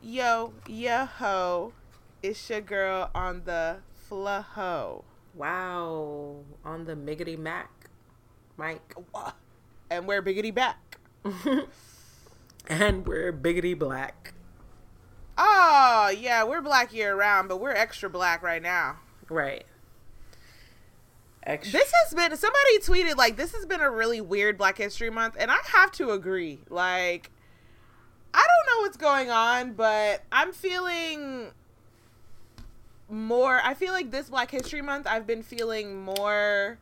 Yo, yo, ho. It's your girl on the flow. Wow, on the Miggity Mac, Mike, And we're biggity back. and we're biggity black. Oh, yeah, we're black year round, but we're extra black right now. Right. Extra. This has been, somebody tweeted, like, this has been a really weird Black History Month, and I have to agree. Like, I don't know what's going on, but I'm feeling more. I feel like this Black History Month, I've been feeling more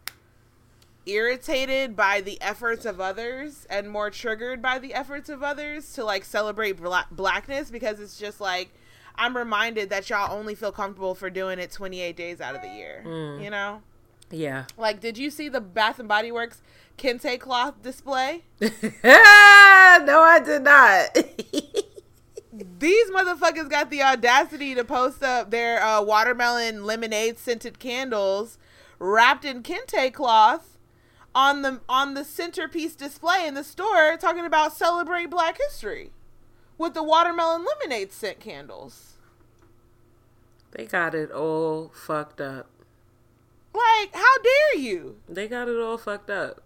irritated by the efforts of others and more triggered by the efforts of others to like celebrate bla- blackness because it's just like I'm reminded that y'all only feel comfortable for doing it 28 days out of the year. Mm. You know? Yeah. Like, did you see the Bath and Body Works kente cloth display? no, I did not. These motherfuckers got the audacity to post up their uh, watermelon lemonade scented candles wrapped in kente cloth on the on the centerpiece display in the store, talking about celebrate Black History with the watermelon lemonade scent candles. they got it all fucked up. Like, how dare you? They got it all fucked up.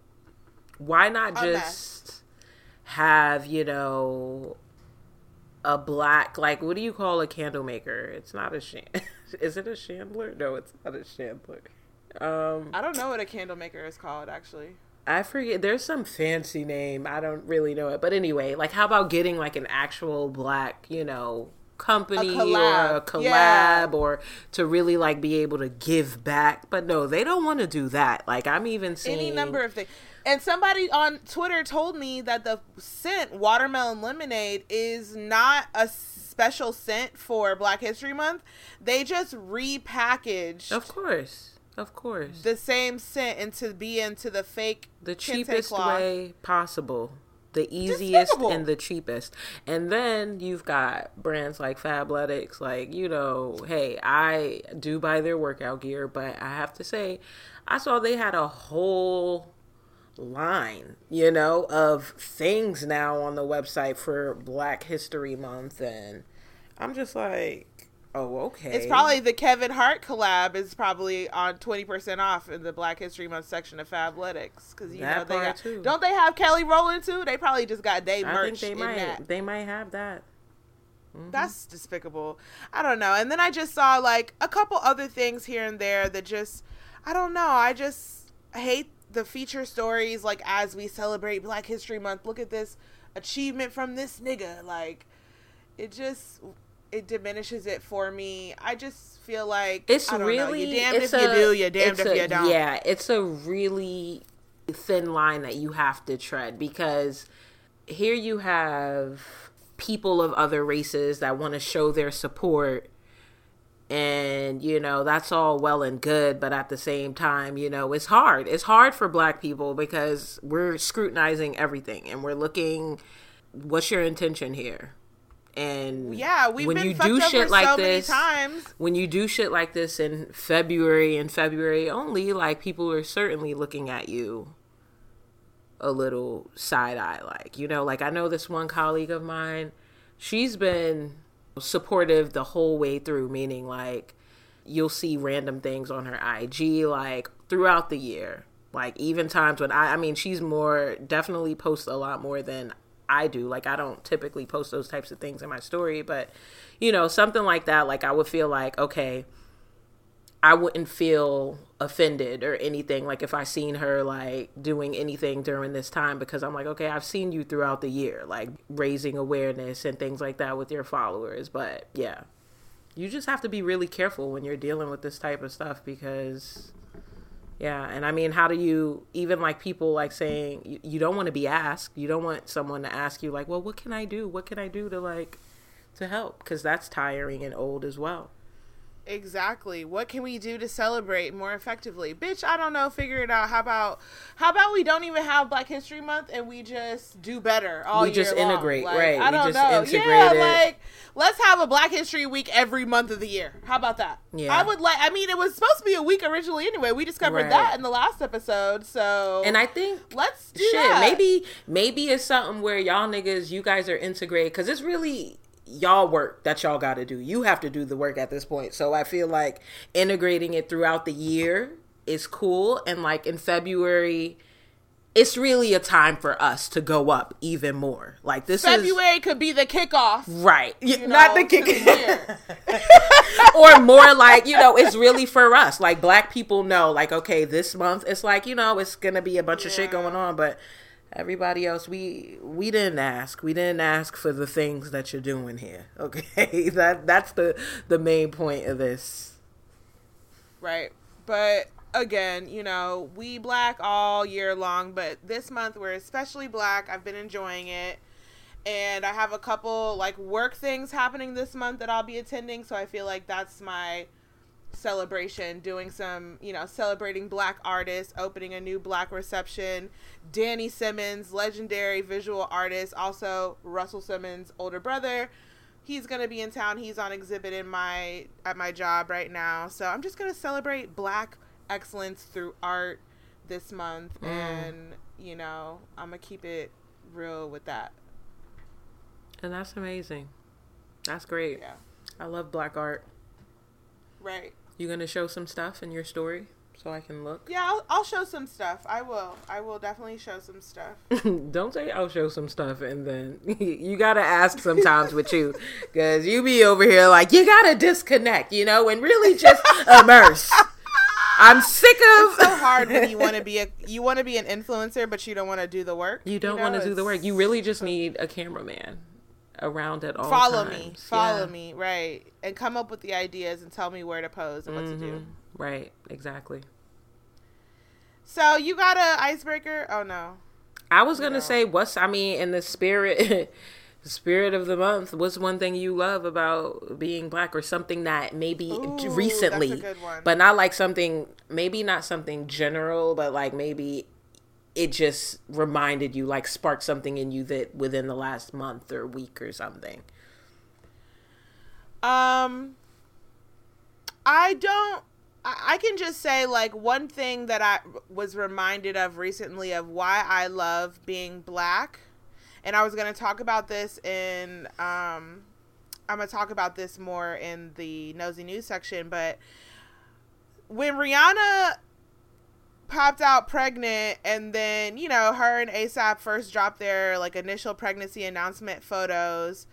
Why not just have, you know, a black like what do you call a candle maker? It's not a sham. Is it a chandler? No, it's not a chandler. Um I don't know what a candle maker is called, actually. I forget. There's some fancy name. I don't really know it. But anyway, like, how about getting like an actual black, you know, company or a collab. Yeah. or to really like be able to give back? But no, they don't want to do that. Like, I'm even seeing any number of things. And somebody on Twitter told me that the scent watermelon lemonade is not a special scent for Black History Month. They just repackaged Of course, of course, the same scent into be into the fake the cheapest way possible. The easiest Despicable. and the cheapest. And then you've got brands like Fabletics, like, you know, hey, I do buy their workout gear, but I have to say, I saw they had a whole line, you know, of things now on the website for Black History Month. And I'm just like, oh, okay. It's probably the Kevin Hart collab is probably on twenty percent off in the Black History Month section of Fabletics because you That know they got, too. don't they have Kelly Rowland too? They probably just got they I merch think they might. that. They might have that. Mm-hmm. That's despicable. I don't know. And then I just saw like a couple other things here and there that just I don't know. I just hate the feature stories like as we celebrate Black History Month. Look at this achievement from this nigga. Like it just it diminishes it for me. I just feel like It's I don't really know. You're damned it's if you a- do, you're damned if a- you don't. Yeah, it's a really thin line that you have to tread because here you have people of other races that want to show their support and you know that's all well and good but at the same time you know it's hard it's hard for black people because we're scrutinizing everything and we're looking what's your intention here and Yeah, we've when been you do shit like so this many times. when you do shit like this in February and February only, like people are certainly looking at you a little side eye. Like, you know, like I know this one colleague of mine, she's been supportive the whole way through, meaning like you'll see random things on her IG like throughout the year. Like even times when I I mean she's more definitely posts a lot more than I do. Like I don't typically post those types of things in my story, but you know, something like that like I would feel like okay, I wouldn't feel offended or anything like if I seen her like doing anything during this time because I'm like, okay, I've seen you throughout the year, like raising awareness and things like that with your followers. But yeah. you just have to be really careful when you're dealing with this type of stuff because yeah and i mean how do you even like people like saying you, you don't want to be asked. You don't want someone to ask you like well what can i do? What can i do to like to help? Because that's tiring and old as well Exactly. What can we do to celebrate more effectively? Bitch, I don't know. Figure it out. How about how about we don't even have Black History Month and we just do better all we year just long? integrate, Like, right? I We don't just know. integrate yeah, it. like let's have a Black History Week every month of the year. How about that? Yeah. I would like. I mean, it was supposed to be a week originally anyway. We discovered Right. that in the last episode. So and i think let's do shit that. maybe maybe it's something where y'all niggas you guys are integrated because it's really y'all work that y'all got to do. You have to do the work at this point. So i feel like integrating it throughout the year is cool. And like in february it's really a time for us to go up even more. Like this is February could be the kickoff. right. You not know, the kickoff, or more like you know it's really for us. Like black people know like okay this month it's like you know it's gonna be a bunch of shit going on but everybody else we we didn't ask we didn't ask for the things that you're doing here okay that that's the the main point of this Right. But again, you know, we black all year long, but this month we're especially black. I've been enjoying it. And I have a couple like work things happening this month that I'll be attending, so I feel like that's my celebration doing some you know celebrating black artists opening a new black reception. Danny simmons legendary visual artist also russell simmons older brother. He's gonna be in town. He's on exhibit in my at my job right now. So i'm just gonna celebrate black excellence through art this month. Mm. And you know i'm gonna keep it real with that. And that's amazing. That's great. Yeah. I love black art. Right you gonna show some stuff in your story so i can look yeah I'll, I'll show some stuff i will i will definitely show some stuff Don't say I'll show some stuff and then you gotta ask sometimes with you because you be over here like you gotta disconnect, you know, and really just immerse. I'm sick of. It's so hard when you want to be a you want to be an influencer but you don't want to do the work You don't know, want to do the work. You really just need a cameraman around at all follow times. me follow Yeah. me right and come up with the ideas and tell me where to pose and what to do Mhm. Right, exactly. so you got a icebreaker oh no I was gonna No. say, what's I mean, in the spirit, the spirit of the month. What's one thing you love about being black, or something that maybe Ooh, recently, that's a good one. but not like something, maybe not something general, but like maybe it just reminded you, like sparked something in you that within the last month or week or something. Um, I don't. I can just say like one thing that I was reminded of recently of why I love being black, and I was gonna talk about this in um, I'm gonna talk about this more in the nosy news section, but when Rihanna popped out pregnant and then you know her and asap first dropped their like initial pregnancy announcement photos.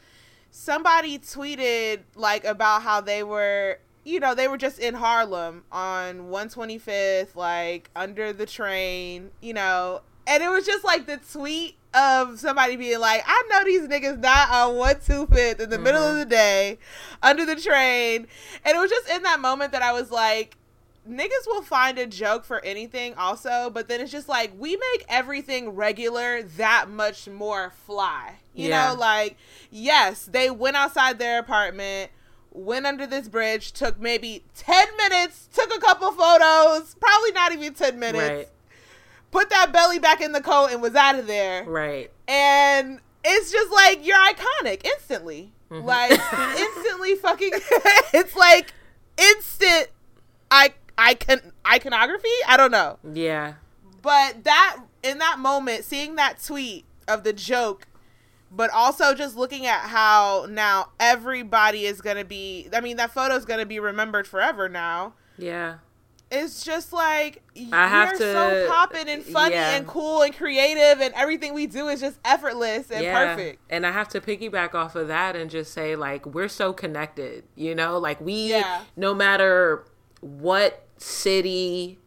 Somebody tweeted like about how they were you know they were just in harlem on 125th like under the train you know. And it was just like the tweet of somebody being like i know these niggas not on 125th in the middle of mm-hmm. the day under the train. And it was just in that moment that i was like niggas will find a joke for anything also but then it's just like we make everything regular that much more fly you Yeah. know like yes they went outside their apartment went under this bridge took maybe 10 minutes took a couple photos probably not even 10 minutes Right, put that belly back in the coat and was out of there right. and it's just like you're iconic instantly Mm-hmm. like instantly fucking it's like instant i icon iconography i don't know Yeah, but that in that moment seeing that tweet of the joke but also just looking at how now everybody is gonna be i mean that photo is gonna be remembered forever now yeah. it's just like I have you're to- so popping and funny yeah. and cool and creative and everything we do is just effortless and perfect And I have to piggyback off of that and just say, like, we're so connected, you know? Like, we, Yeah. no matter what city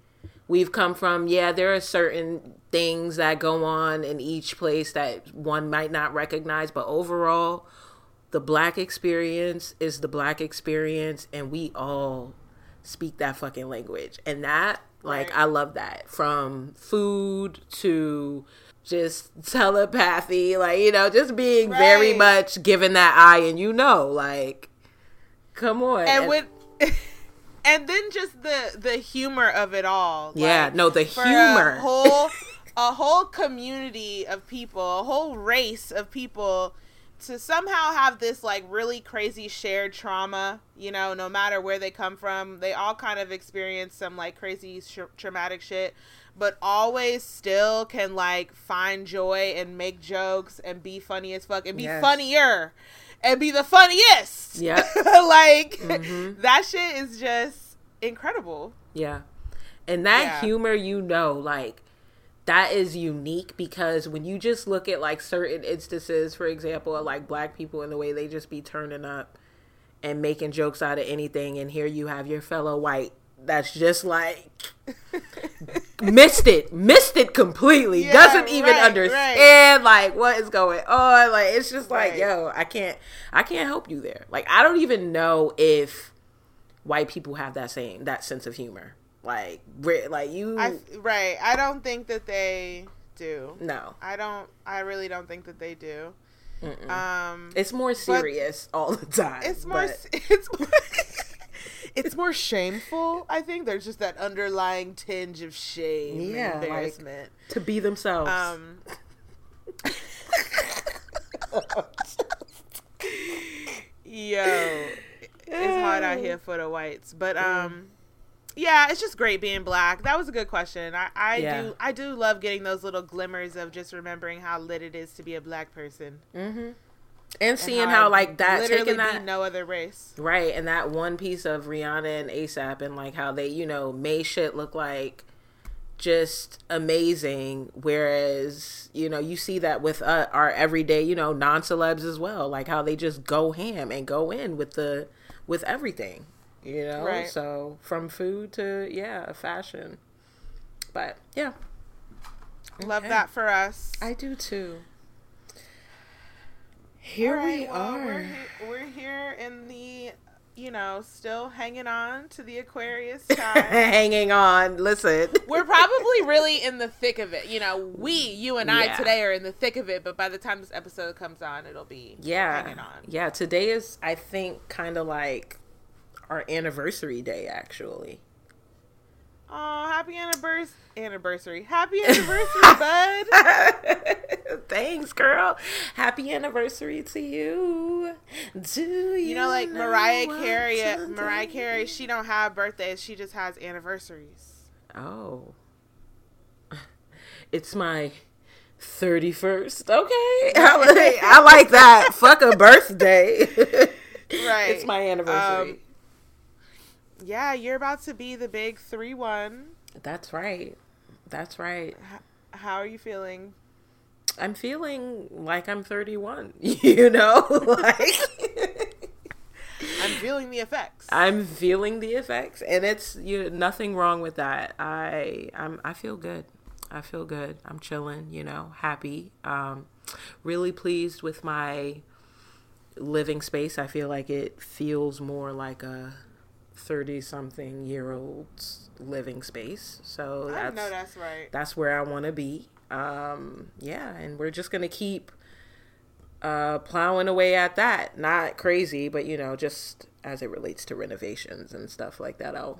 we've come from, yeah, there are certain things that go on in each place that one might not recognize, but overall, the black experience is the black experience and we all speak that fucking language. And that like Right. I love that. From food to just telepathy, like, you know, just being very much given that eye and you know, like come on. and when and then just the the humor of it all Yeah, like, no, the humor. a whole a whole community of people a whole race of people to somehow have this like really crazy shared trauma you know no matter where they come from they all kind of experience some like crazy sh- traumatic shit but always still can like find joy and make jokes and be funny as fuck and be Yes. funnier and be the funniest Yeah. like Mhm. that shit is just incredible. Yeah. And that Yeah. humor, you know, like that is unique because when you just look at like certain instances, for example, of like black people and the way they just be turning up and making jokes out of anything, and here you have your fellow white that's just like missed it, missed it completely, Yeah, doesn't even right, understand like what is going on. Like it's just like, Right. yo, I can't, I can't help you there. Like I don't even know if white people have that same that sense of humor. Like, like you, I right. I don't think that they do. no, I don't. I really don't think that they do. Um, it's more serious all the time. it's more. but- It's more. It's more shameful. I think there's just that underlying tinge of shame, Yeah, and like- embarrassment. to be themselves. um. Yo, it's hard out here for the whites, but um, yeah, it's just great being black. That was a good question. I, I Yeah. do I do love getting those little glimmers of just remembering how lit it is to be a black person, and and seeing how I like that taking that no other race. Right, and that one piece of Rihanna and ASAP and like how they, you know, made shit look like just amazing. Whereas, you know, you see that with uh, our everyday, you know, non celebs as well, like how they just go ham and go in with the with everything, you know. Right. So from food to yeah, fashion. But yeah, Love Okay. that for us. I do too. Here right, we well, are. We're, he- we're here in the, you know, still hanging on to the Aquarius time. Hanging on. Listen. We're probably really in the thick of it. You know, we, you and I Yeah. today are in the thick of it, but by the time this episode comes on, it'll be yeah hanging on. yeah today is i think kind of like our anniversary day actually Oh, happy anniversary! Anniversary! Happy anniversary, bud! thanks girl happy anniversary to you do you You know, like Mariah Carey. Mariah Carey, she don't have birthdays; she just has anniversaries. oh it's my 31st okay I like, I like that fuck a birthday Right. it's my anniversary Um, Yeah, you're about to be the big three one. that's right that's right How are you feeling? I'm feeling like I'm 31, you know? like I'm feeling the effects. I'm feeling the effects and it's you nothing wrong with that. I I'm I feel good. I feel good. I'm chilling, you know, happy. Um really pleased with my living space. I feel like it feels more like a 30 something year old's living space. So I that's know that's right. that's where I want to be. Um, yeah, and we're just gonna keep uh, plowing away at that. Not crazy, but you know, just as it relates to renovations and stuff like that. I'll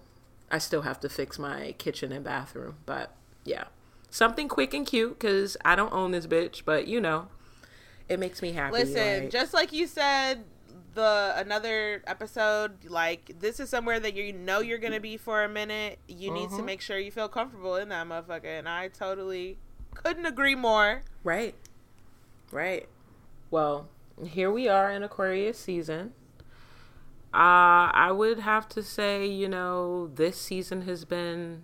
I still have to fix my kitchen and bathroom, but yeah, something quick and cute because I don't own this bitch, but you know, it makes me happy. Listen, like- just like you said, the another episode, like this is somewhere that you know you're gonna be for a minute. You need to Mhm. make sure you feel comfortable in that motherfucker, and I totally couldn't agree more. Right. Right. Well, here we are in Aquarius season. Uh, I would have to say, you know, this season has been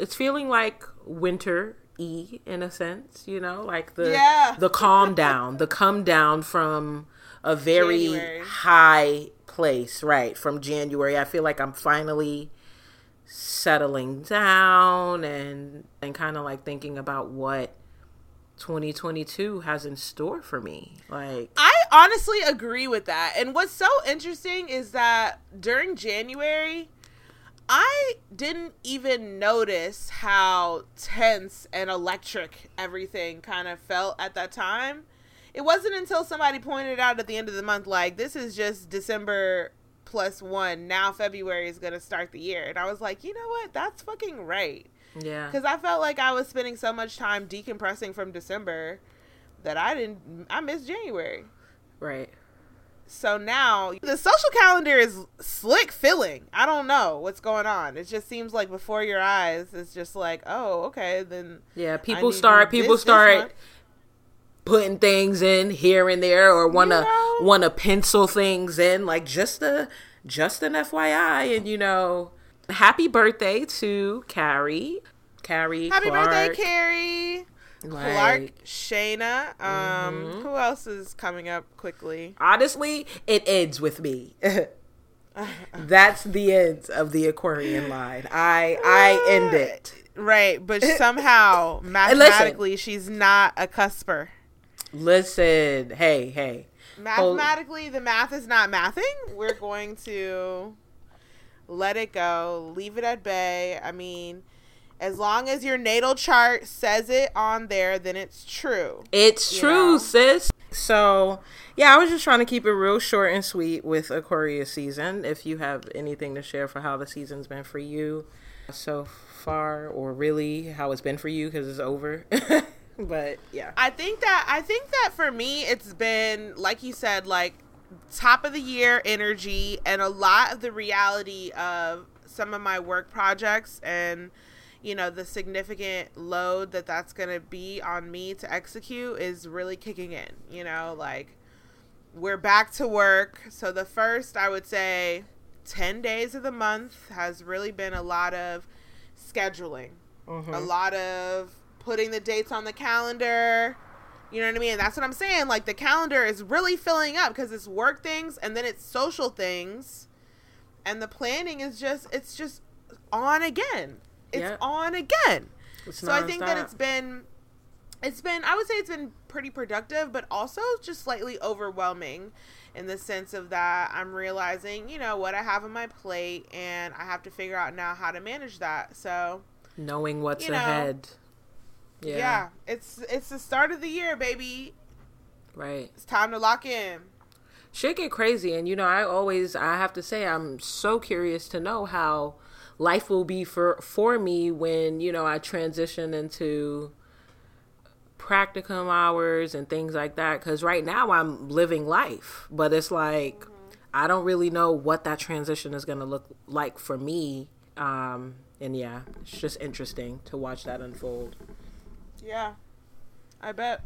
it's feeling like winter e in a sense, you know, like the Yeah. the calm down, the come down from a very January. high place, right? From January. I feel like I'm finally settling down and and kind of like thinking about what 2022 has in store for me. Like I honestly agree with that. And what's so interesting is that during January, I didn't even notice how tense and electric everything kind of felt at that time. It wasn't until somebody pointed out at the end of the month, like, this is just December plus one. Now February is going to start the year. And I was like, you know what? That's fucking right. Yeah. Because I felt like I was spending so much time decompressing from December that I didn't, I missed January. Right. So now the social calendar is slick filling. I don't know what's going on. It just seems like before your eyes, it's just like, oh, okay, then. Yeah, people start people this start. Putting things in here and there or wanna know? wanna pencil things in like just a just an FYI and you know happy birthday to Carrie. Carrie Happy Clark. birthday, Carrie. Like, mm-hmm. Clark, Shayna. Um, who else is coming up quickly? Honestly, it ends with me. That's the end of the Aquarian line. I I end it. Right, but somehow mathematically she's not a cusper. Listen, hey, hey. Mathematically, the math is not mathing. We're going to let it go, leave it at bay. I mean, as long as your natal chart says it on there, then it's true. It's true, know? sis. So, yeah, I was just trying to keep it real short and sweet with Aquarius season. If you have anything to share for how the season's been for you so far, or really how it's been for you because it's over. but yeah, I think that I think that for me it's been like you said like top of the year energy and a lot of the reality of some of my work projects and you know the significant load that that's going to be on me to execute is really kicking in you know like we're back to work. So the first i would say 10 days of the month has really been a lot of scheduling a mm-hmm. lot of putting the dates on the calendar. You know what i mean? That's what i'm saying. Like the calendar is really filling up because it's work things and then it's social things. And the planning is just it's just on again. It's Yeah. on again. It's so i think that it's been it's been i would say it's been pretty productive but also just slightly overwhelming in the sense of that i'm realizing you know what i have on my plate and i have to figure out now how to manage that. So knowing what's you know, ahead. Yeah. Yeah, it's it's the start of the year baby. Right. it's time to lock in. Shit get crazy and you know i always i have to say i'm so curious to know how life will be for for me when you know i transition into practicum hours and things like that because right now i'm living life. But it's like i don't really know what that transition is going to look like for me. Um and yeah it's just interesting to watch that unfold yeah i bet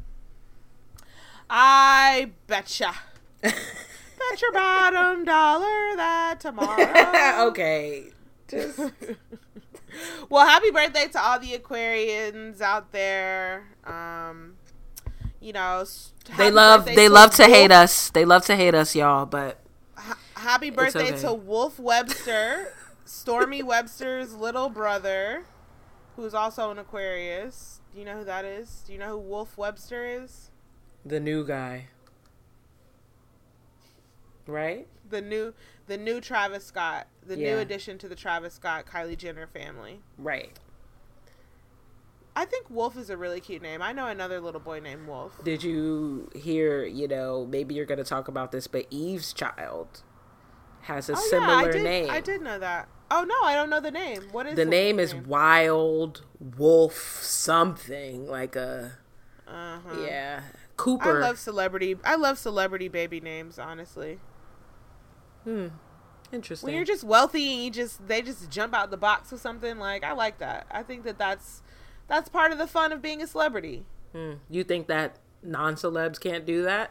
i betcha bet your bottom dollar that tomorrow okay just well, happy birthday to all the Aquarians out there. Um, you know, they love they love to Wolf- hate us they love to hate us y'all but ha- happy birthday okay. to Wolf Webster, Stormy Webster's little brother, who's also an Aquarius. Do you know who that is? Do you know who Wolf Webster is? the new guy right The new, the new Travis Scott, the Yeah. new addition to the Travis Scott Kylie Jenner family. right I think Wolf is a really cute name. I know another little boy named Wolf. did you hear you know maybe you're gonna talk about this but eve's child has a Oh, similar yeah, I did, name I did know that. Oh no, I don't know the name. What is the name Wolf's is Wilde wolf something like a Uh-huh. yeah I cooper love celebrity. I love celebrity baby names. Honestly, hmm. interesting when you're just wealthy and you just they just jump out the box with something like I like that. I think that that's that's part of the fun of being a celebrity. Hmm. you think that non-celebs can't do that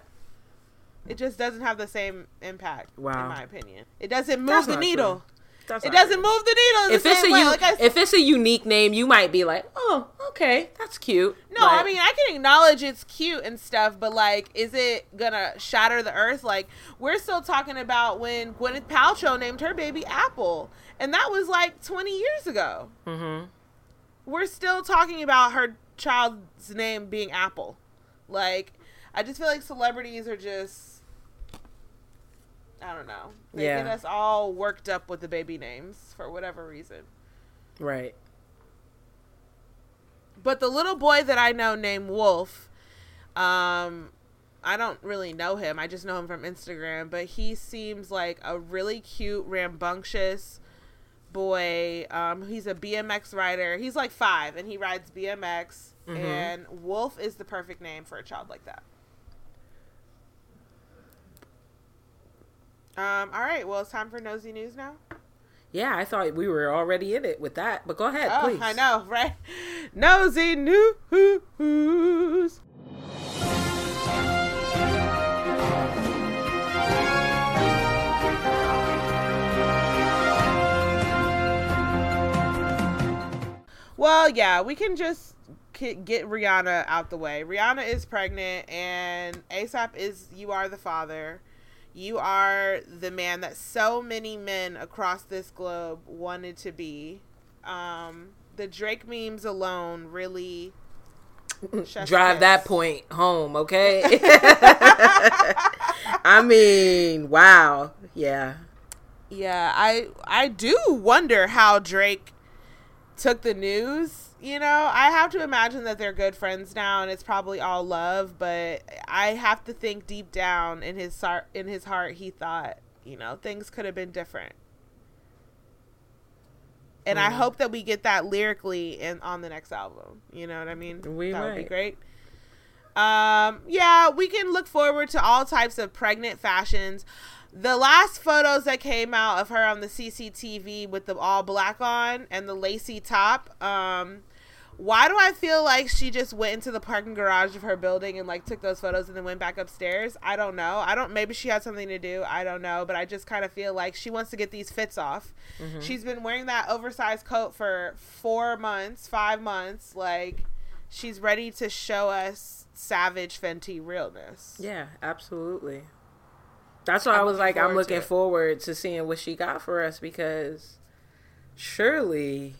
It just doesn't have the same impact, Wow. in my opinion. It doesn't move That's the needle. That's It doesn't true. move the needle. In if the it's a same way. u- like I if it's a unique name, you might be like, oh, okay, that's cute. No, I mean I can acknowledge it's cute and stuff, but like, is it gonna shatter the earth? Like, we're still talking about when Gwyneth Paltrow named her baby Apple, and that was like 20 years ago. mhm. We're still talking about her child's name being Apple. Like, I just feel like celebrities are just I don't know. They Yeah. get us all worked up with the baby names for whatever reason. Right. But the little boy that I know named Wolf, um, I don't really know him. I just know him from Instagram. But he seems like a really cute, rambunctious boy. Um, he's a BMX rider. He's like five, and he rides BMX. Mhm. And Wolf is the perfect name for a child like that. Um, all right. Well, it's time for nosy news now. Yeah, I thought we were already in it with that, but go ahead, Oh, please. I know, right? Nosy news. Well, yeah, we can just get Rihanna out the way. Rihanna is pregnant, and ASAP is you are the father. You are the man that so many men across this globe wanted to be. Um, the Drake memes alone really Drive that point home, okay? I mean, wow. Yeah. Yeah, I I do wonder how Drake took the news. You know, I have to imagine that they're good friends now, and it's probably all love. But I have to think deep down in his heart, in his heart, he thought, you know, things could have been different. And I Mhm. hope that we get that lyrically in on the next album. You know what I mean? We that would be great. Um, yeah, we can look forward to all types of pregnant fashions. The last photos that came out of her on the CCTV with the all black on and the lacy top, um, why do I feel like she just went into the parking garage of her building and like took those photos and then went back upstairs? I don't know. I don't. Maybe she had something to do. I don't know. But I just kind of feel like she wants to get these fits off. Mm-hmm. She's been wearing that oversized coat for four months, five months. Like she's ready to show us savage Fenty realness. Yeah, absolutely. That's why I'm I was like, I'm forward to looking forward to seeing what she got for us because surely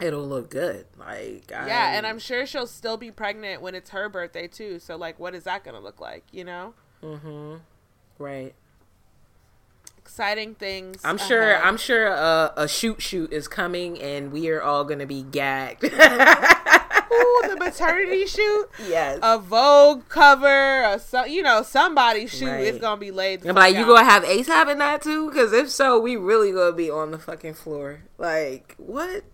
it'll look good. Like, I, Yeah, and I'm sure she'll still be pregnant when it's her birthday too. So like, what is that gonna look like? You know, Mm-hmm. Right. exciting things. I'm sure. ahead. I'm sure a, a shoot shoot is coming, and we are all gonna be gagged. Ooh, the maternity shoot, yes. a Vogue cover, a so, you know somebody's shoot is gonna be laid. the I'm like, fuck you out. gonna have ASAP in that too? Because if so, we really gonna be on the fucking floor. Like, what?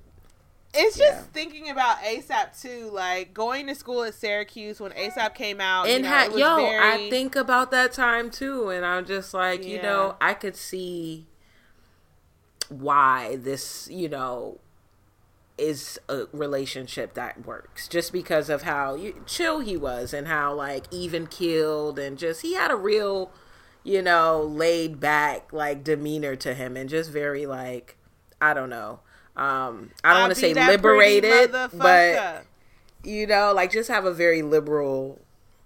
It's just Yeah. thinking about ASAP too, like going to school at Syracuse when ASAP came out. and you know, ha- yo, very- I think about that time too, and I'm just like, you know, I could see why this, you know, is a relationship that works just because of how you, chill he was and how like even killed and just he had a real, you know, laid back like demeanor to him and just very like I don't know. Um, I don't want to say liberated, but you know, like just have a very liberal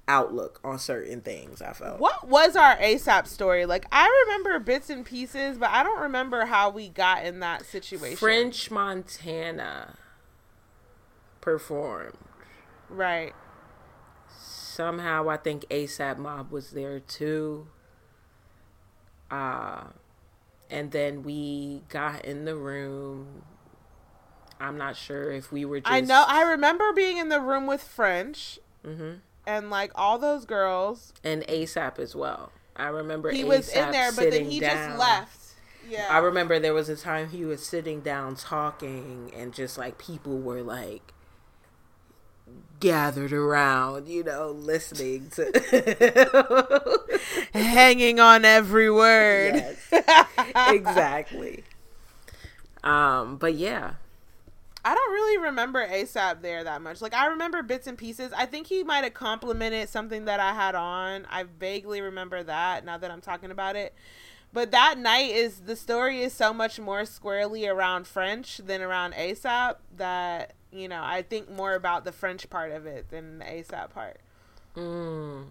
outlook on certain things. I felt. What was our ASAP story? Like I remember bits and pieces, but I don't remember how we got in that situation. French Montana performed. right? Somehow, I think ASAP Mob was there too. Uh, and then we got in the room. I'm not sure if we were just. I know. I remember being in the room with French Mhm. and like all those girls. and ASAP as well. I remember He A$AP was in there, but then he down. just left. Yeah, I remember there was a time he was sitting down talking, and just like people were like gathered around, you know, listening to. hanging on every word. yes, exactly. Um, but yeah, I don't really remember ASAP there that much. Like I remember bits and pieces. I think he might have complimented something that I had on. I vaguely remember that now that I'm talking about it. But that night is the story is so much more squarely around French than around ASAP that, you know, I think more about the French part of it than the ASAP part. mm,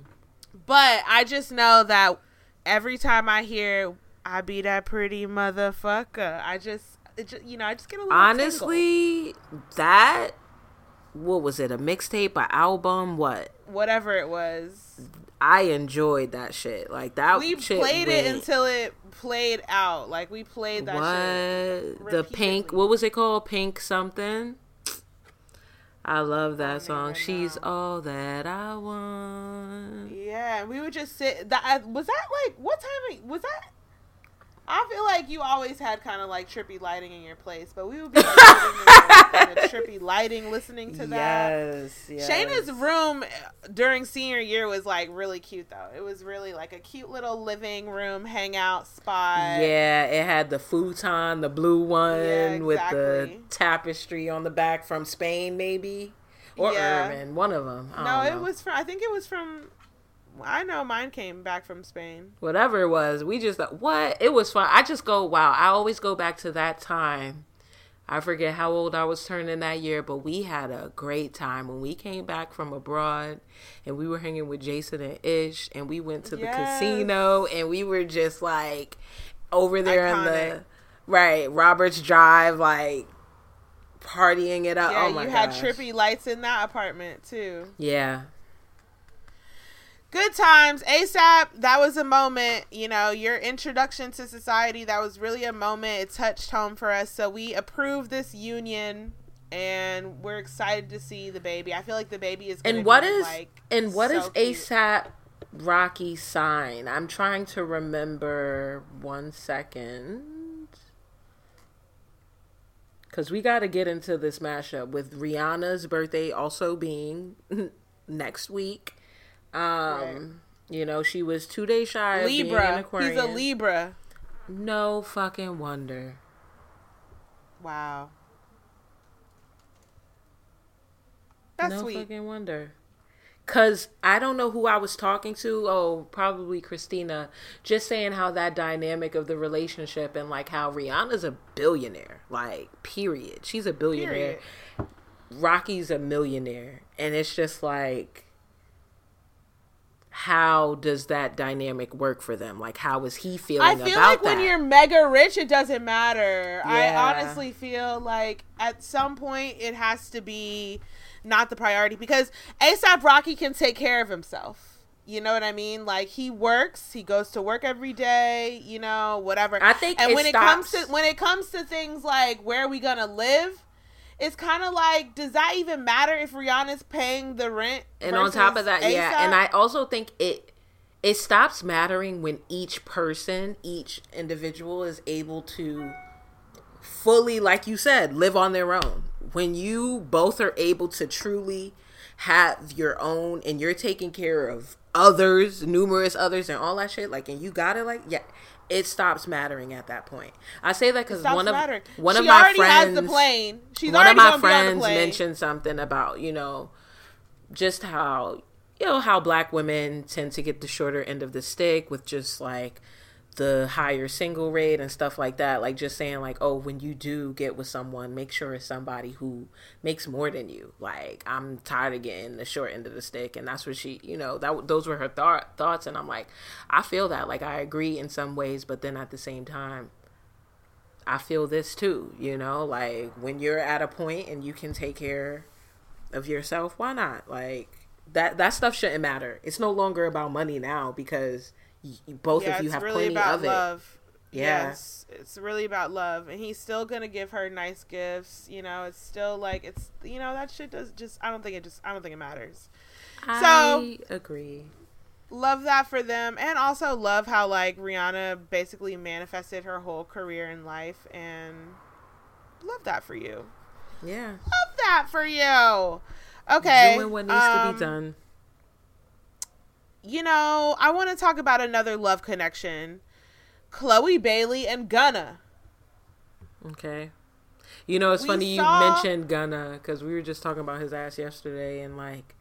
But I just know that every time I hear I be that pretty motherfucker, I just, just you know, I just get a little tingle. honestly, that what was it? A mixtape, an album? What? whatever it was. I enjoyed that shit. Like that. We shit played it until it played out. Like we played that shit. what the pink? What was it called? Pink something. I love that name song. She's now. all that I want. Yeah, we would just sit. That was that like what time was that? I feel like you always had kind of like trippy lighting in your place, but we would be like sitting there in the trippy lighting, listening to that. Yes, yes. Shayna's room eh, during senior year was like really cute though. It was really like a cute little living room hangout spot. Yeah, it had the futon, the blue one Yeah, with the tapestry on the back from Spain, maybe or Yeah. Irvin, one of them. No, don't it was from. I think it was from. I know mine came back from Spain. whatever it was. We just thought, what it was fun. I just go wow. I always go back to that time. I forget how old I was turning that year, but we had a great time when we came back from abroad and we were hanging with Jason and Ish and we went to the Yes. casino and we were just like over there in the right Roberts Drive, like partying it up. Yeah, oh my you had trippy lights in that apartment too. Yeah. Good times. ASAP, that was a moment, you know, your introduction to society, that was really a moment. It touched home for us. So we approve this union and we're excited to see the baby. I feel like the baby is And what be, is like and what is so cute. ASAP Rocky sign? I'm trying to remember one second. Cause we gotta get into this mashup with Rihanna's birthday also being next week. Um Right. you know, she was two days shy of being an Libra. He's a Libra. No fucking wonder. Wow. That's no sweet. fucking wonder. Cause I don't know who I was talking to. Oh, probably Christina. Just saying how that dynamic of the relationship and like how Rihanna's a billionaire. Like, period. She's a billionaire. Period. Rocky's a millionaire. And it's just like how does that dynamic work for them? Like how is he feeling about it? I feel like that? when you're mega rich, it doesn't matter. Yeah. I honestly feel like at some point it has to be not the priority because ASAP Rocky can take care of himself. You know what I mean? Like he works, he goes to work every day, you know, whatever. I think and when it comes to when it comes to things like where are we gonna live, it's kind of like, does that even matter if Rihanna's paying the rent? and on top of that yeah and i also think it it stops mattering when each person each individual is able to fully like you said live on their own when you both are able to truly have your own and you're taking care of others numerous others and all that shit like and you got it like yeah it stops mattering at that point i say that because one of mattering. one she of my already friends has the plane. She's one of my gonna be on the friends mentioned something about you know just how you know how black women tend to get the shorter end of the stick with just like the higher single rate and stuff like that. Like just saying like oh when you do get with someone make sure it's somebody who makes more than you. Like i'm tired of getting the short end of the stick. And that's what she you know that those were her thought thoughts. And i'm like i feel that. Like i agree in some ways but then at the same time I feel this too, you know, like when you're at a point and you can take care of yourself, why not? Like that that stuff shouldn't matter. It's no longer about money now because both yeah, of you it's have really plenty about of it. love. Yeah. Yes, it's really about love, and he's still gonna give her nice gifts. You know, it's still like it's you know that shit does just. I don't think it just. I don't think it matters. So, I agree. Love that for them, and also love how like Rihanna basically manifested her whole career in life, and love that for you. Yeah. Love that for you. Okay, Doing what needs to um, be done. You know, I want to talk about another love connection. Chloe Bailey and Gunna. Okay. You know, it's we funny saw- you mentioned Gunna because we were just talking about his ass yesterday and like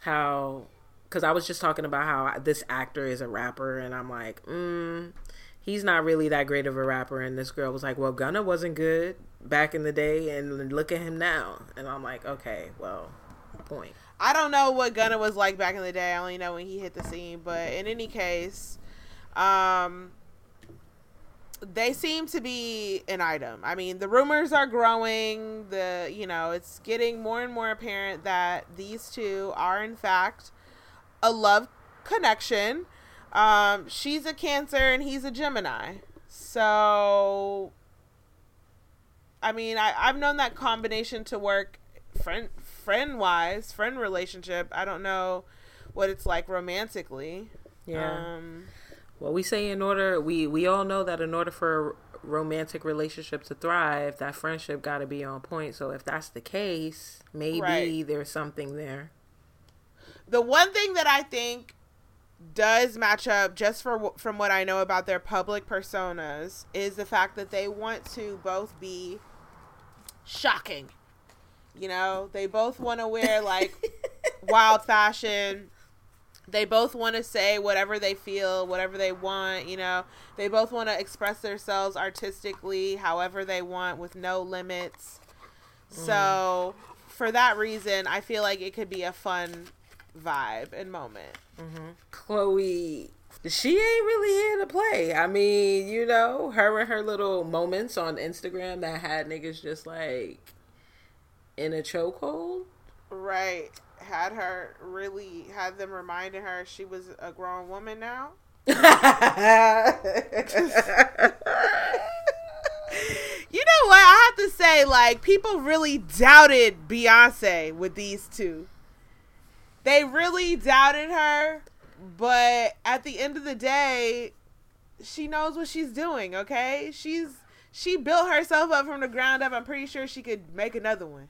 how, because I was just talking about how this actor is a rapper and I'm like, mm, he's not really that great of a rapper. And this girl was like, well, Gunna wasn't good back in the day and look at him now. And I'm like, okay, well, point. I don't know what Gunna was like back in the day. I only know when he hit the scene. But in any case, um, they seem to be an item. I mean, the rumors are growing. The you know, it's getting more and more apparent that these two are in fact a love connection. Um, she's a Cancer and he's a Gemini. So, I mean, I, I've known that combination to work friend friend wise, friend relationship. I don't know what it's like romantically. Yeah. Um, Well, we say in order we we all know that in order for a romantic relationship to thrive, that friendship got to be on point. So if that's the case, maybe Right. there's something there. the one thing that I think does match up just for from what I know about their public personas is the fact that they want to both be shocking. You know, they both want to wear like wild fashion. They both want to say whatever they feel, whatever they want, you know. They both want to express themselves artistically however they want with no limits. Mm. So, for that reason, I feel like it could be a fun vibe and moment. Mm-hmm. Chloe, she ain't really here to play. I mean, you know, her and her little moments on Instagram that had niggas just like in a chokehold. Right. Had her really had them reminding her she was a grown woman now. You know what? I have to say, like, people really doubted Beyonce with these two. They really doubted her, but at the end of the day, she knows what she's doing, okay? She's she built herself up from the ground up. I'm pretty sure she could make another one.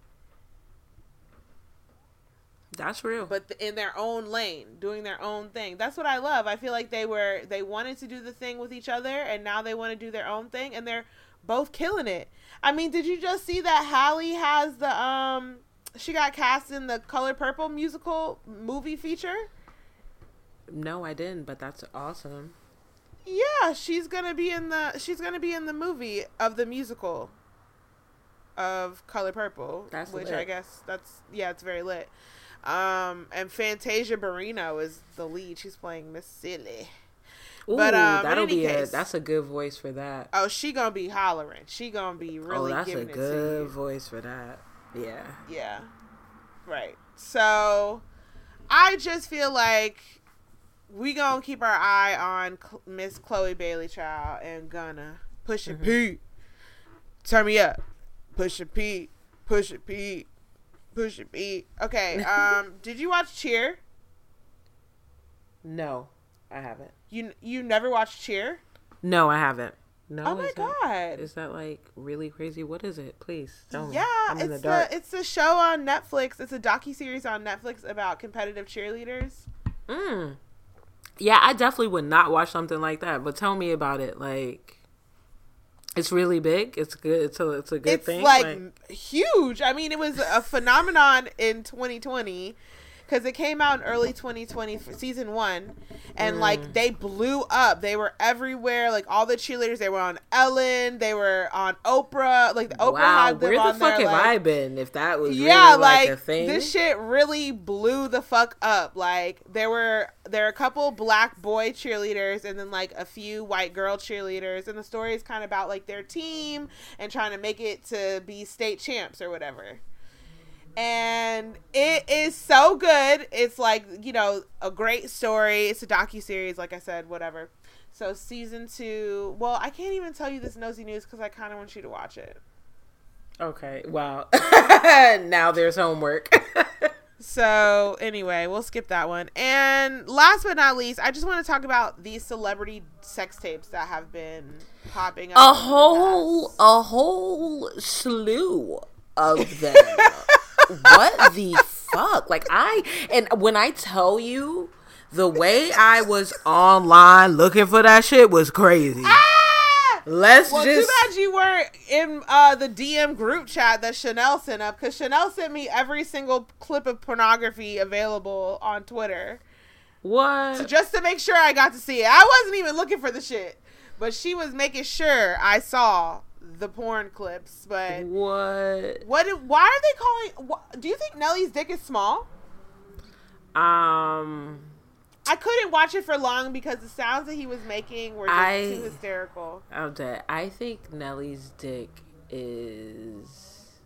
That's real. but in their own lane, doing their own thing. That's what I love. I feel like they were they wanted to do the thing with each other, and now they want to do their own thing, and they're both killing it. I mean, did you just see that Halle has the um she got cast in the Color Purple musical movie feature? no, I didn't, but that's awesome. Yeah, she's gonna be in the she's gonna be in the movie of the musical of Color Purple. That's which lit. I guess that's yeah, it's very lit. Um, and Fantasia Barrino is the lead. She's playing Miss Celie. Ooh, But, um, that'll be case- a that's a good voice for that. Oh, she gonna be hollering. She gonna be really oh, that's a giving it to good voice for that. Yeah. Yeah, right. So, I just feel like we gonna keep our eye on Cl- Miss Chloe Bailey Child and gonna push it, Pete. Turn me up, push it, Pete. Push it, Pete. Push Pete. Okay. Um, did you watch Cheer? No, I haven't. You you never watched Cheer? No, I haven't. No. Oh my is that- god. Is that like really crazy? What is it? Please tell me. Yeah, I'm in it's the the it's a show on Netflix. It's a docu series on Netflix about competitive cheerleaders. Mm. Yeah, I definitely would not watch something like that. But tell me about it. Like, it's really big. It's good. It's a it's a good thing. it's thing. like, huge. I mean, it was a phenomenon in 2020 because it came out in early 2020 for season one, and Mm. like they blew up. They were everywhere. Like all the cheerleaders, they were on Ellen. They were on Oprah. Like the Oprah wow, had them where the fuck there, have like, I been? If that was yeah, really like, like, a thing, this shit really blew the fuck up. Like there were there are a couple black boy cheerleaders and then like a few white girl cheerleaders, and the story is kind of about like their team and trying to make it to be state champs or whatever. And it is so good. It's like you know a great story. It's a docu series, like I said, whatever. So season two. Well, I can't even tell you this nosy news because I kind of want you to watch it. okay, wow. now there's homework. So anyway, we'll skip that one. And last but not least, I just want to talk about these celebrity sex tapes that have been popping up. a whole a whole slew of them. what the fuck? Like I and when I tell you the way I was online looking for that shit was crazy. Ah! Let's Well, just too bad you weren't in uh, the DM group chat that Chanel sent up because Chanel sent me every single clip of pornography available on Twitter what? So just to make sure I got to see it. I wasn't even looking for the shit, but she was making sure I saw the porn clips. But what? what? Why are they calling? wh- Do you think Nelly's dick is small? Um I couldn't watch it for long because the sounds that he was making were just I- too hysterical. I'm dead. I think Nelly's dick is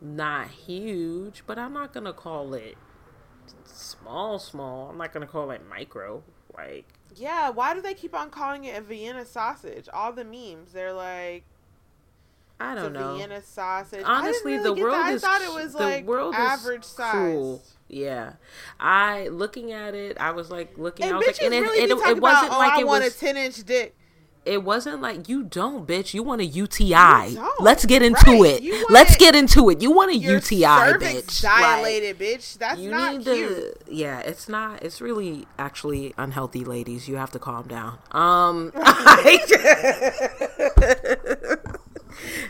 not huge, but I'm not gonna call it small, small. I'm not gonna call it micro. Like Yeah, why do they keep on calling it a Vienna sausage? All the memes, they're like, I don't know. Vienna sausage. Honestly, didn't the world that. is I thought it was the like world is average size. Yeah, I looking at it, I was like looking. And I was like, and it, really it, it wasn't about, like oh, I it want was. a ten inch dick. It wasn't like you don't, bitch. You want a UTI. Let's get into Right. it. Let's get into it. You want a UTI, bitch. Like, dilated, bitch. That's you not need cute. to yeah it's not it's really actually unhealthy ladies you have to calm down um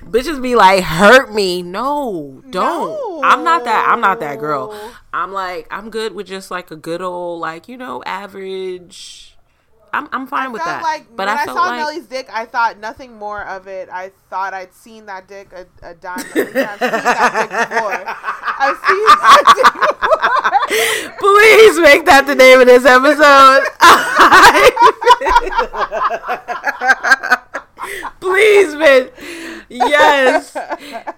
bitches be like hurt me no don't i'm not that i'm not that girl i'm like i'm good with just like a good old like you know average i'm, I'm fine with felt that like but when i I, saw like Nelly's dick, I thought nothing more of it. I thought I'd seen that dick a, a dime. I've seen that dick before. I've seen that dick before. please make that the name of this episode please man yes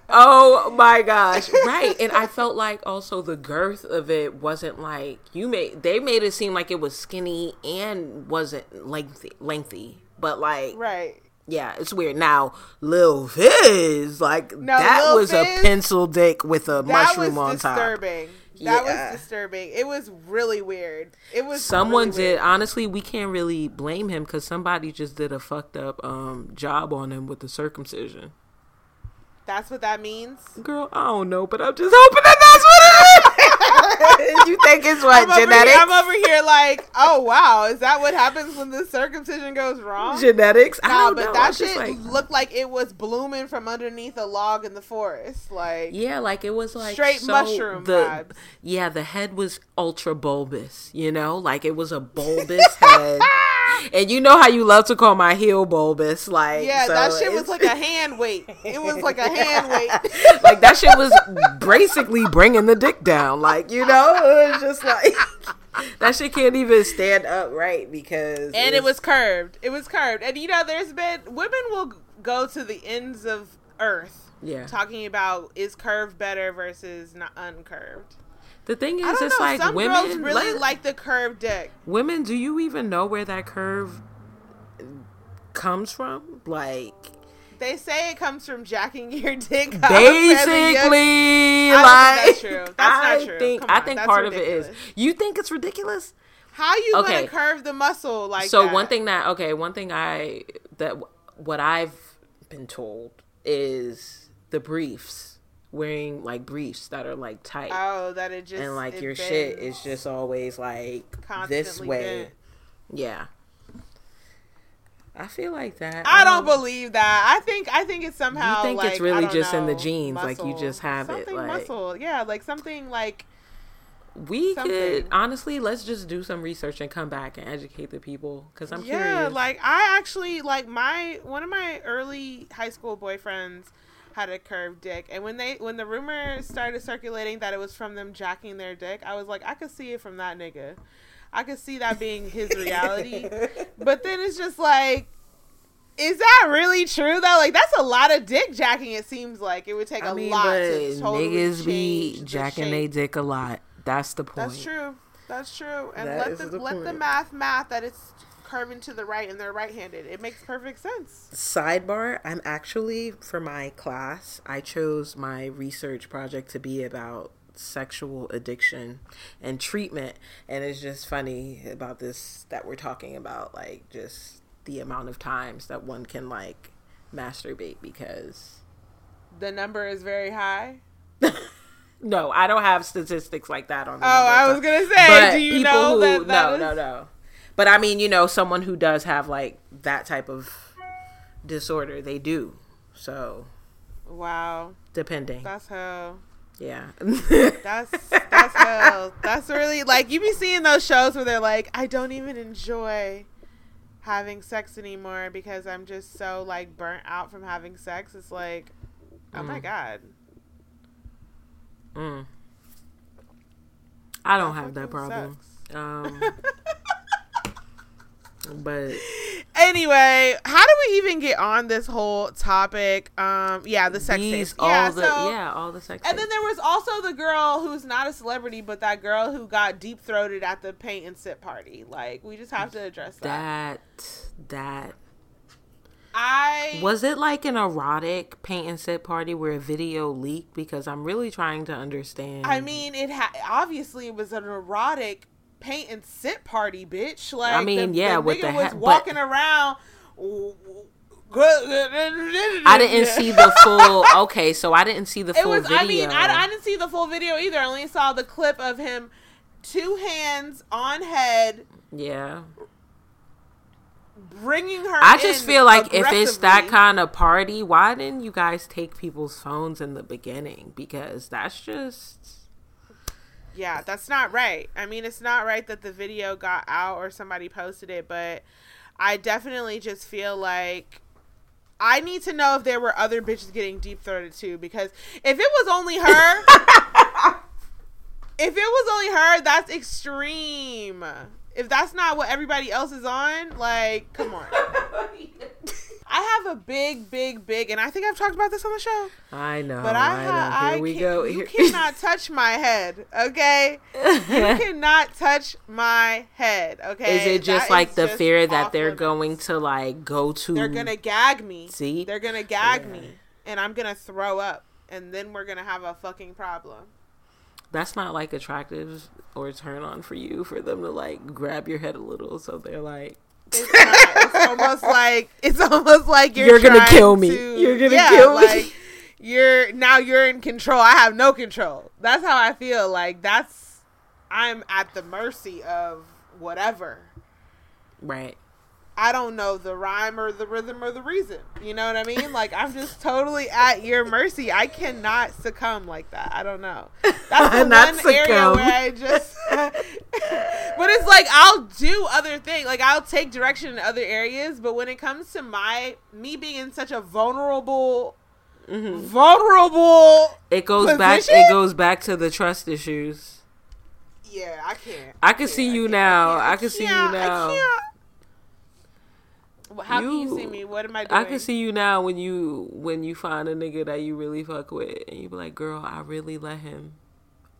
oh my gosh right and i felt like also the girth of it wasn't like you made they made it seem like it was skinny and wasn't lengthy lengthy but like Right. yeah it's weird now lil fizz like No, that Lil was a pencil dick with a mushroom on top disturbing. That Yeah. was disturbing. It was really weird. It was Someone really did. weird. Honestly, we can't really blame him because somebody just did a fucked up um job on him with the circumcision. That's what that means. Girl, I don't know, but I'm just hoping that that's what it is. you think it's what I'm over, genetics? here, I'm over here like, oh wow, is that what happens when the circumcision goes wrong? genetics? I Nah, but know. that I'm shit like, looked like it was blooming from underneath a log in the forest. Like, yeah, like it was like Straight so mushroom the, vibes. Yeah, the head was ultra bulbous. You know, like it was a bulbous head. And you know how you love to call my heel bulbous, like yeah, so that shit was like a hand weight. It was like a hand weight. like that shit was basically bringing the dick down. Like you know, it was just like that shit can't even stand up right because and it was curved. It was curved. And you know, there's been women will go to the ends of earth yeah. talking about is curved better versus not uncurved. The thing is, it's know. like Some women girls really let- like the curved dick. women. Do you even know where that curve comes from? Like They say it comes from jacking your dick up. and then basically, I like that's true. That's I not true. think I think part of it is You think it's ridiculous? How you Okay. gonna curve the muscle like so that? one thing that okay one thing i that what i've been told is the briefs wearing like briefs that are like tight Oh, that it just and like your shit is just always like this way bent. yeah i feel like that I don't Um, believe that. I think I think it's somehow. You think it's like, I really just in the know, genes, like, you just have it, like- muscle. Yeah, like something like we could honestly let's just do some research and come back and educate the people because i'm yeah, curious like I actually like my one of my early high school boyfriends had a curved dick, and when they when the rumor started circulating that it was from them jacking their dick, I was like, I could see it from that nigga. I could see that being his reality. but then it's just like. Is that really true though? Like that's a lot of dick jacking. It seems like it would take I a mean, lot but to totally niggas be jacking their dick a lot. That's the point. That's true. That's true. And That let the, the let the math math that it's curving to the right and they're right-handed. It makes perfect sense. Sidebar, I'm actually, for my class, I chose my research project to be about sexual addiction and treatment. And it's just funny about this that we're talking about, like, just the amount of times that one can, like, masturbate because. The number is very high. No, I don't have statistics like that on. the Oh, I was gonna say, But do you people know who, that, that no, is- no, no. But I mean, you know, someone who does have like that type of disorder, they do. So Wow, depending, that's hell. yeah. That's that's hell. That's really like you be seeing those shows where they're like, I don't even enjoy having sex anymore because I'm just so like burnt out from having sex. It's like, oh my Mm. god. mm. I don't have that problem. Um, but anyway, how do we even get on this whole topic? Um, yeah, the sex These, all Yeah, the so yeah, all the sex. and then there was also the girl who's not a celebrity, but that girl who got deep throated at the paint and sip party. Like, we just have to address that. that that I was it like an erotic paint and sip party where a video leaked because I'm really trying to understand. I mean, it ha- obviously it was an erotic paint and sit party, bitch. Like, I mean, the, yeah, the with the was ha- but- walking around. I didn't see the full. Okay, so I didn't see the It full was. video. I mean, I, I didn't see the full video either. I only saw the clip of him, two hands on head, yeah. bringing her. I just feel like if it's that kind of party, why didn't you guys take people's phones in the beginning? Because that's just Yeah, that's not right. I mean, it's not right that the video got out or somebody posted it, but I definitely just feel like I need to know if there were other bitches getting deep throated too. Because if it was only her, if it was only her, that's extreme. If that's not what everybody else is on, like, come on. I have a big, big, big, and I think I've talked about this on the show. I know. But I, I ha- Here I we go. You cannot touch my head, okay? You cannot touch my head, okay? Is it just That like the just fear that they're limits. going to like go to? They're gonna gag me. See? They're gonna gag Yeah. me, and I'm gonna throw up, and then we're gonna have a fucking problem. That's not like attractive or turn on for you for them to like grab your head a little, so they're like, It's, not, it's almost like it's almost like you're, You're gonna kill me. to- You're gonna yeah, kill me. Like, you're now you're in control. I have no control. That's how I feel. Like that's I'm at the mercy of whatever. right. I don't know the rhyme or the rhythm or the reason. You know what I mean? Like I'm just totally at your mercy. I cannot succumb like that. I don't know. That's the Not one area where I just. but it's like I'll do other things. Like I'll take direction in other areas. But when it comes to my me being in such a vulnerable, mm-hmm. vulnerable, It goes back. It goes back to the trust issues. yeah, I can't. I can see you now. can't, I can see you can't, now. I can't. How can you You- see me? What am I doing? I can see you now when you when you find a nigga that you really fuck with, and you be like, "Girl, I really let him."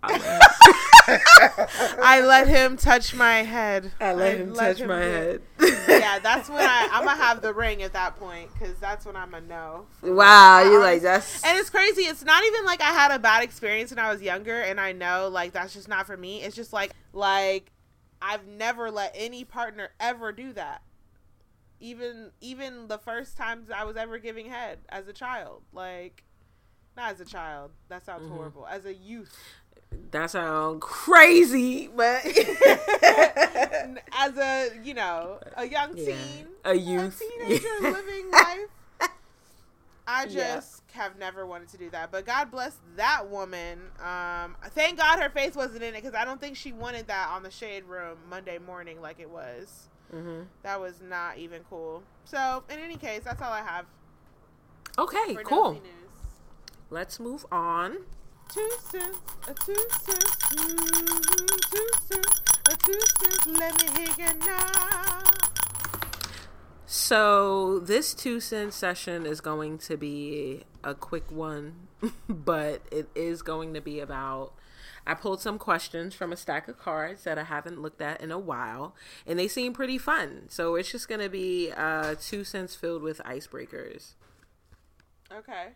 I let him, I let him touch my head. I let him touch him my do head. yeah, that's when I I'm gonna have the ring at that point because that's when I'm a no. wow, you like that's And it's crazy. It's not even like I had a bad experience when I was younger, and I know like that's just not for me. It's just like like I've never let any partner ever do that. Even even the first times I was ever giving head as a child, like not as a child. That sounds Mm-hmm. horrible. As a youth. that sounds crazy, but as a you know a young Yeah. teen, A youth. a teenager living life. I just Yeah. have never wanted to do that, but God bless that woman. Um, thank God her face wasn't in it because I don't think she wanted that on the shade room Monday morning like it was. Mhm. That was not even cool. So, in any case, that's all I have okay, cool. news. Let's move on. Two cents, a two cents, mm, two cents, a two cents. Let me hear you now. So this two cent session is going to be a quick one, but it is going to be about. I pulled some questions from a stack of cards that I haven't looked at in a while, and they seem pretty fun. So it's just going to be uh, two cents filled with icebreakers. Okay.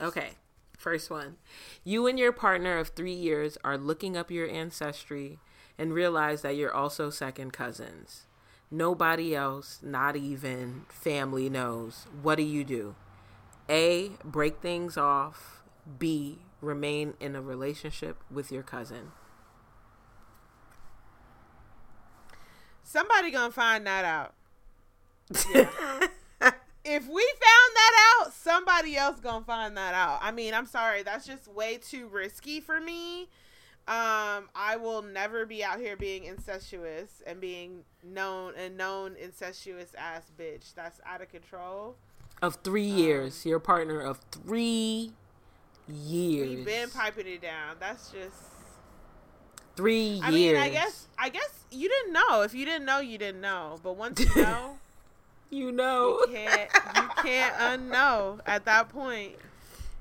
Okay, first one. You and your partner of three years are looking up your ancestry and realize that you're also second cousins. Nobody else, not even family, knows. What do you do? A. Break things off. B. Remain in a relationship with your cousin. Somebody gonna find that out. if we found that out, somebody else gonna find that out. I mean, I'm sorry, that's just way too risky for me. Um, I will never be out here being incestuous and being known a known incestuous ass bitch. That's out of control. Of three years, your partner of three years. We've been piping it down. That's just. three I years. mean, I guess I guess you didn't know. If you didn't know, you didn't know. But once you know, You know. You can't you can't unknow at that point.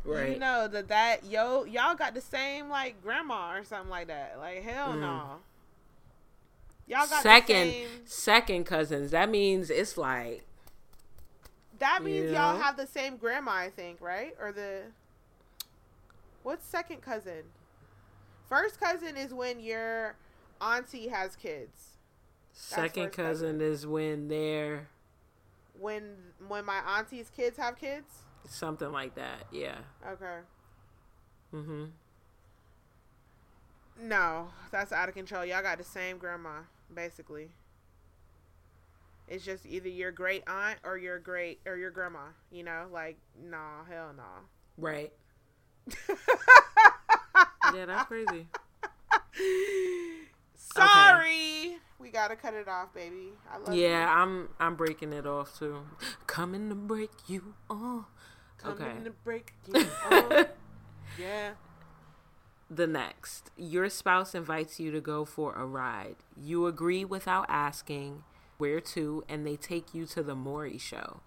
Right. You know that that yo y'all got the same like grandma or something like that. Like hell Mm. no. Y'all got second same. second cousins. That means it's like That means you y'all have the same grandma, I think, right? Or the what's second cousin? First cousin is when your auntie has kids. second first cousin is when they're When when my auntie's kids have kids. something like that. Yeah. Okay. Mm-hmm. No, that's out of control. Y'all got the same grandma, basically. It's just either your great aunt or your great or your grandma. You know, like nah, hell no. Right. yeah, that's crazy. Sorry, we gotta cut it off, baby. I love you. Yeah, I'm I'm breaking it off too. Coming to break you off. Coming Okay. to break you off. Yeah. The next, your spouse invites you to go for a ride. You agree without asking where to, and they take you to the Maury show.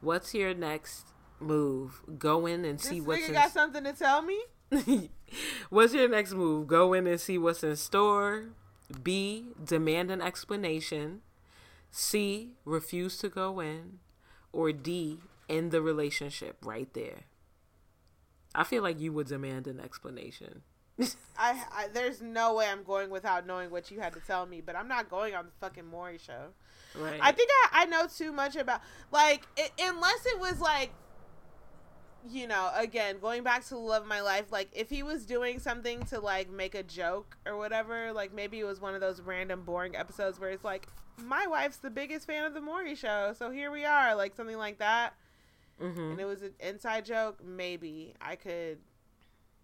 What's your next move? Go in and This see what's nigga in. got something to tell me? what's your next move? Go in and see what's in store. B. Demand an explanation. C. Refuse to go in. Or D. End the relationship right there. I feel like you would demand an explanation. I, I there's no way I'm going without knowing what you had to tell me, but I'm not going on the fucking Maury show. Right. I think I, I know too much about like it, unless it was like you know again going back to love my life like if he was doing something to like make a joke or whatever like maybe it was one of those random boring episodes where it's like my wife's the biggest fan of the Maury show so here we are like something like that. Hmm and it was an inside joke maybe I could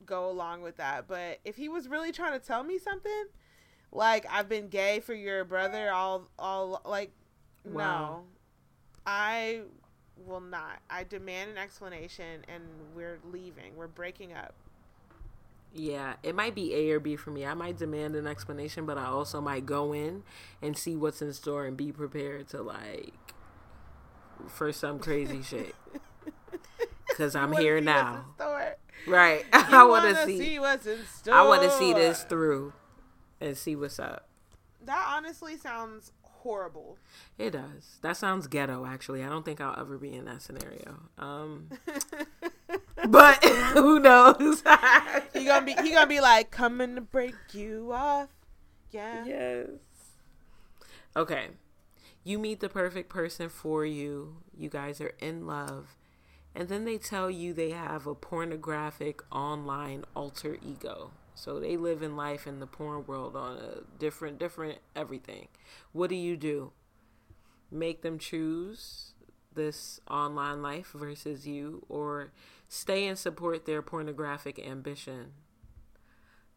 go along with that. But if he was really trying to tell me something like I've been gay for your brother all all like Wow. no I will not I demand an explanation and we're leaving we're breaking up Yeah, it might be A or B for me. I might demand an explanation, but I also might go in and see what's in store and be prepared to like for some crazy shit. Cause I'm here see now, right? You I want to see. what's in store I want to see this through and see what's up. that honestly sounds horrible It does. That sounds ghetto. Actually, I don't think I'll ever be in that scenario. Um, but who knows? he gonna be he gonna be like coming to break you off yeah Yes. Okay. You meet the perfect person for you. You guys are in love. And then they tell you they have a pornographic online alter ego. So they live in life in the porn world on a different different everything. What do you do? Make them choose this online life versus you or stay and support their pornographic ambition.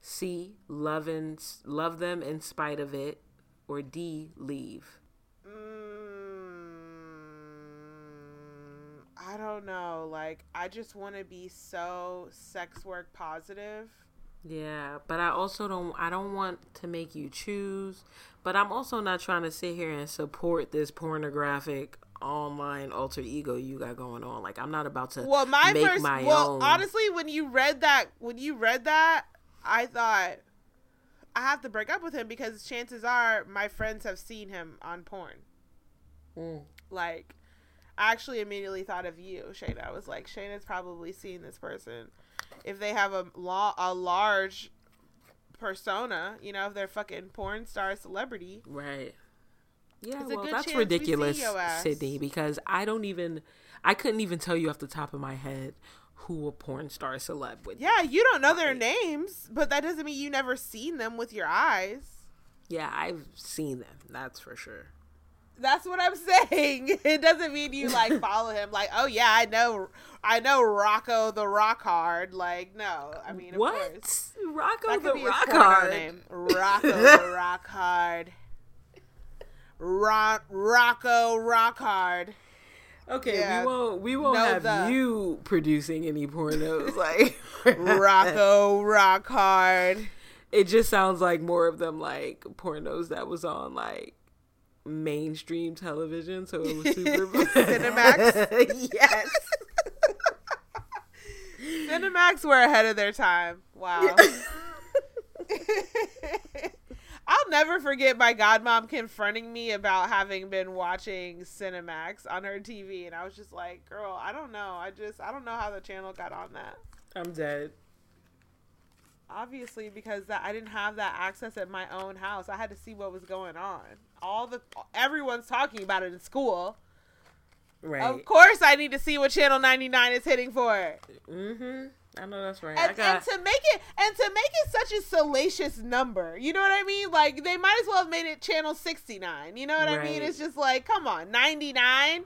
C. Love and love them in spite of it, or D. Leave. Mm, I don't know. Like, I just want to be so sex work positive. Yeah, but I also don't. I don't want to make you choose. But I'm also not trying to sit here and support this pornographic online alter ego you got going on. Like I'm not about to Well, my make first. my well, own. honestly, when you read that, when you read that, I thought I have to break up with him because chances are my friends have seen him on porn. Mm. Like, I actually immediately thought of you, Shayna. I was like, Shayna's probably seen this person. If they have a law, a large persona, you know, if they're fucking porn star celebrity. Right. Yeah, well, that's chance we see ridiculous. Sydney, because I don't even, I couldn't even tell you off the top of my head who a porn star celeb would. Yeah, you don't know their names, but that doesn't mean you never seen them with your eyes. Yeah, I've seen them. That's for sure. That's what I'm saying. It doesn't mean you like follow him. Like, oh yeah, I know, I know Rocco the Rock Hard. Like, no, I mean, of what? course. Rocco the Rock Hard. name. Rocco the Rock Hard. Rock, Rocco Rock Hard. Okay, Yeah. we won't. We won't No, have the- you producing any pornos. Like Rocco Rock Hard. it just sounds like more of them like pornos that was on like mainstream television, so it was super Cinemax. yes. Cinemax were ahead of their time. Wow. I'll never forget my godmom confronting me about having been watching Cinemax on her TV, and I was just like, "Girl, I don't know. I just I don't know how the channel got on that. I'm dead. Obviously, because that I didn't have that access at my own house. I had to see what was going on. All the everyone's talking about it in school. Right. Of course, I need to see what Channel 99 is hitting for. Mm-hmm. I know that's right. I and, got and to make it and to make it such a salacious number you know what i mean like they might as well have made it channel 69 you know what i mean it's just like come on 99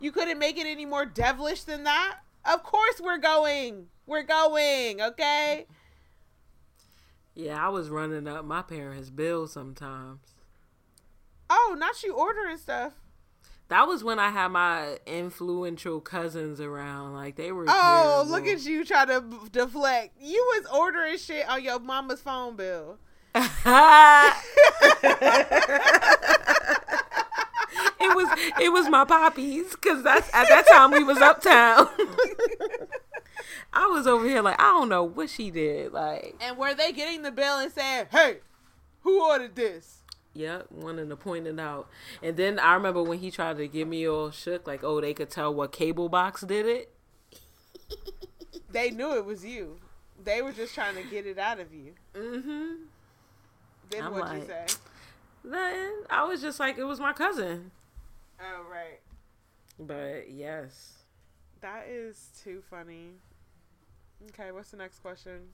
you couldn't make it any more devilish than that of course we're going we're going okay Yeah, I was running up my parents' bills sometimes. Oh not you ordering stuff That was when I had my influential cousins around. Like they were. oh terrible. look at you trying to b- deflect you was ordering shit on your mama's phone bill it was it was my poppies because that's at that time we was uptown. I was over here like I don't know what she did. Like, and were they getting the bill and saying hey who ordered this yep, wanting to point it out. And then I remember when he tried to get me all shook, like, oh, they could tell what cable box did it. they knew it was you. They were just trying to get it out of you. Mm-hmm. Then I'm what'd you say? Then I was just like, it was my cousin. Oh right. But yes. That is too funny. Okay, what's the next question?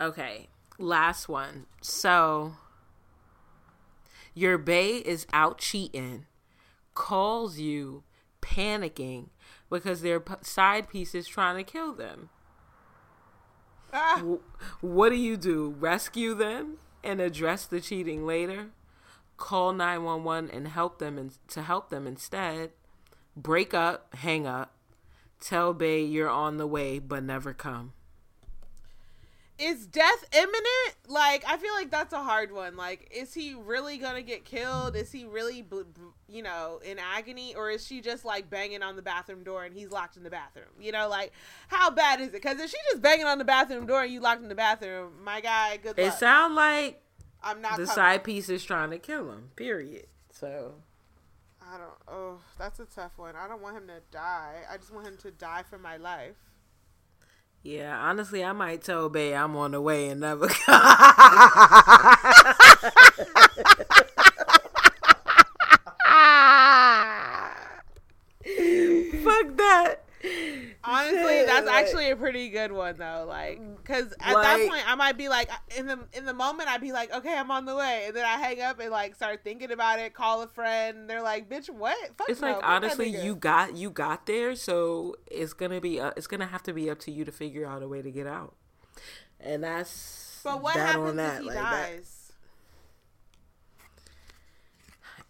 Okay, last one. So, your bae is out cheating, calls you, panicking because their side piece is trying to kill them. Ah, what do you do? Rescue them and address the cheating later? Call 911 and help them in- to help them instead? Break up, hang up. Tell bae you're on the way but never come. Is death imminent? Like, I feel like that's a hard one. Like, is he really gonna get killed? Is he really, you know, in agony, or is she just like banging on the bathroom door and he's locked in the bathroom? You know, like, how bad is it? Because if she's just banging on the bathroom door and you locked in the bathroom, my guy, good It luck. sound like I'm not the coming. side piece is trying to kill him. Period. So I don't. Oh, that's a tough one. I don't want him to die. I just want him to die for my life. Yeah, honestly, I might tell bae I'm on the way and never come. Fuck that. Honestly, that's like- actually a pretty good one though. Like, because at that point, I might be like, in the in the moment, I'd be like, okay, I'm on the way, and then I hang up and like start thinking about it, call a friend. They're like, bitch, what? Fuck It's no, like honestly, you got you got there, so it's gonna be uh, it's gonna have to be up to you to figure out a way to get out. And that's But what that happens that. if he like, that- dies?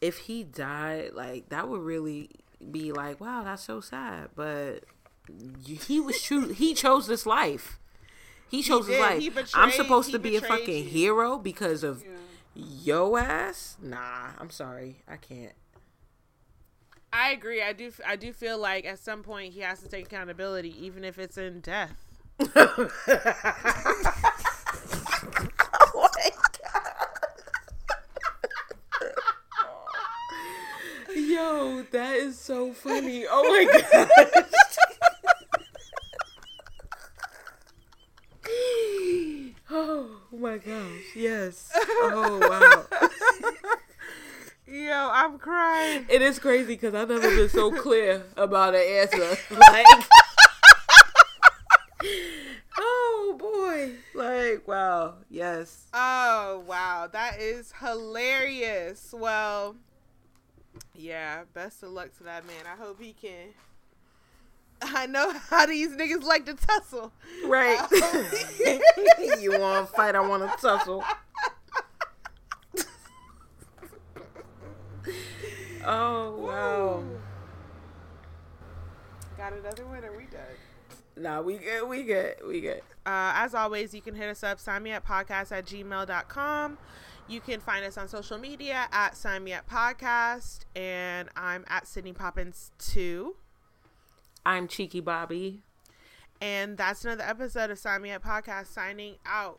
if he died, like that would really be like, wow, that's so sad. But he was true. He chose this life. He chose his life. He I'm supposed to be a fucking you. hero because of yo ass. Nah, I'm sorry, I can't. I agree. I do. I do feel like at some point he has to take accountability, even if it's in death. oh my god. Yo, that is so funny. Oh my god. oh my gosh. Yes. Oh wow. Yo, I'm crying. It is crazy because I've never been so clear about an answer. Like, oh boy. Like, wow. Yes. Oh wow, that is hilarious. Well, yeah, best of luck to that man. I hope he can. I know how these niggas like to tussle. Right. Um, you want to fight? I want to tussle. oh wow. Ooh. Got another winner. We done? Nah, we good. We good. We good. Uh, as always, you can hit us up, sign me at podcast at gmail.com. You can find us on social media at sign me at podcast. And I'm at Sydney Poppins too. I'm Cheeky Bobby. And that's another episode of Sign Me Up Podcast signing out.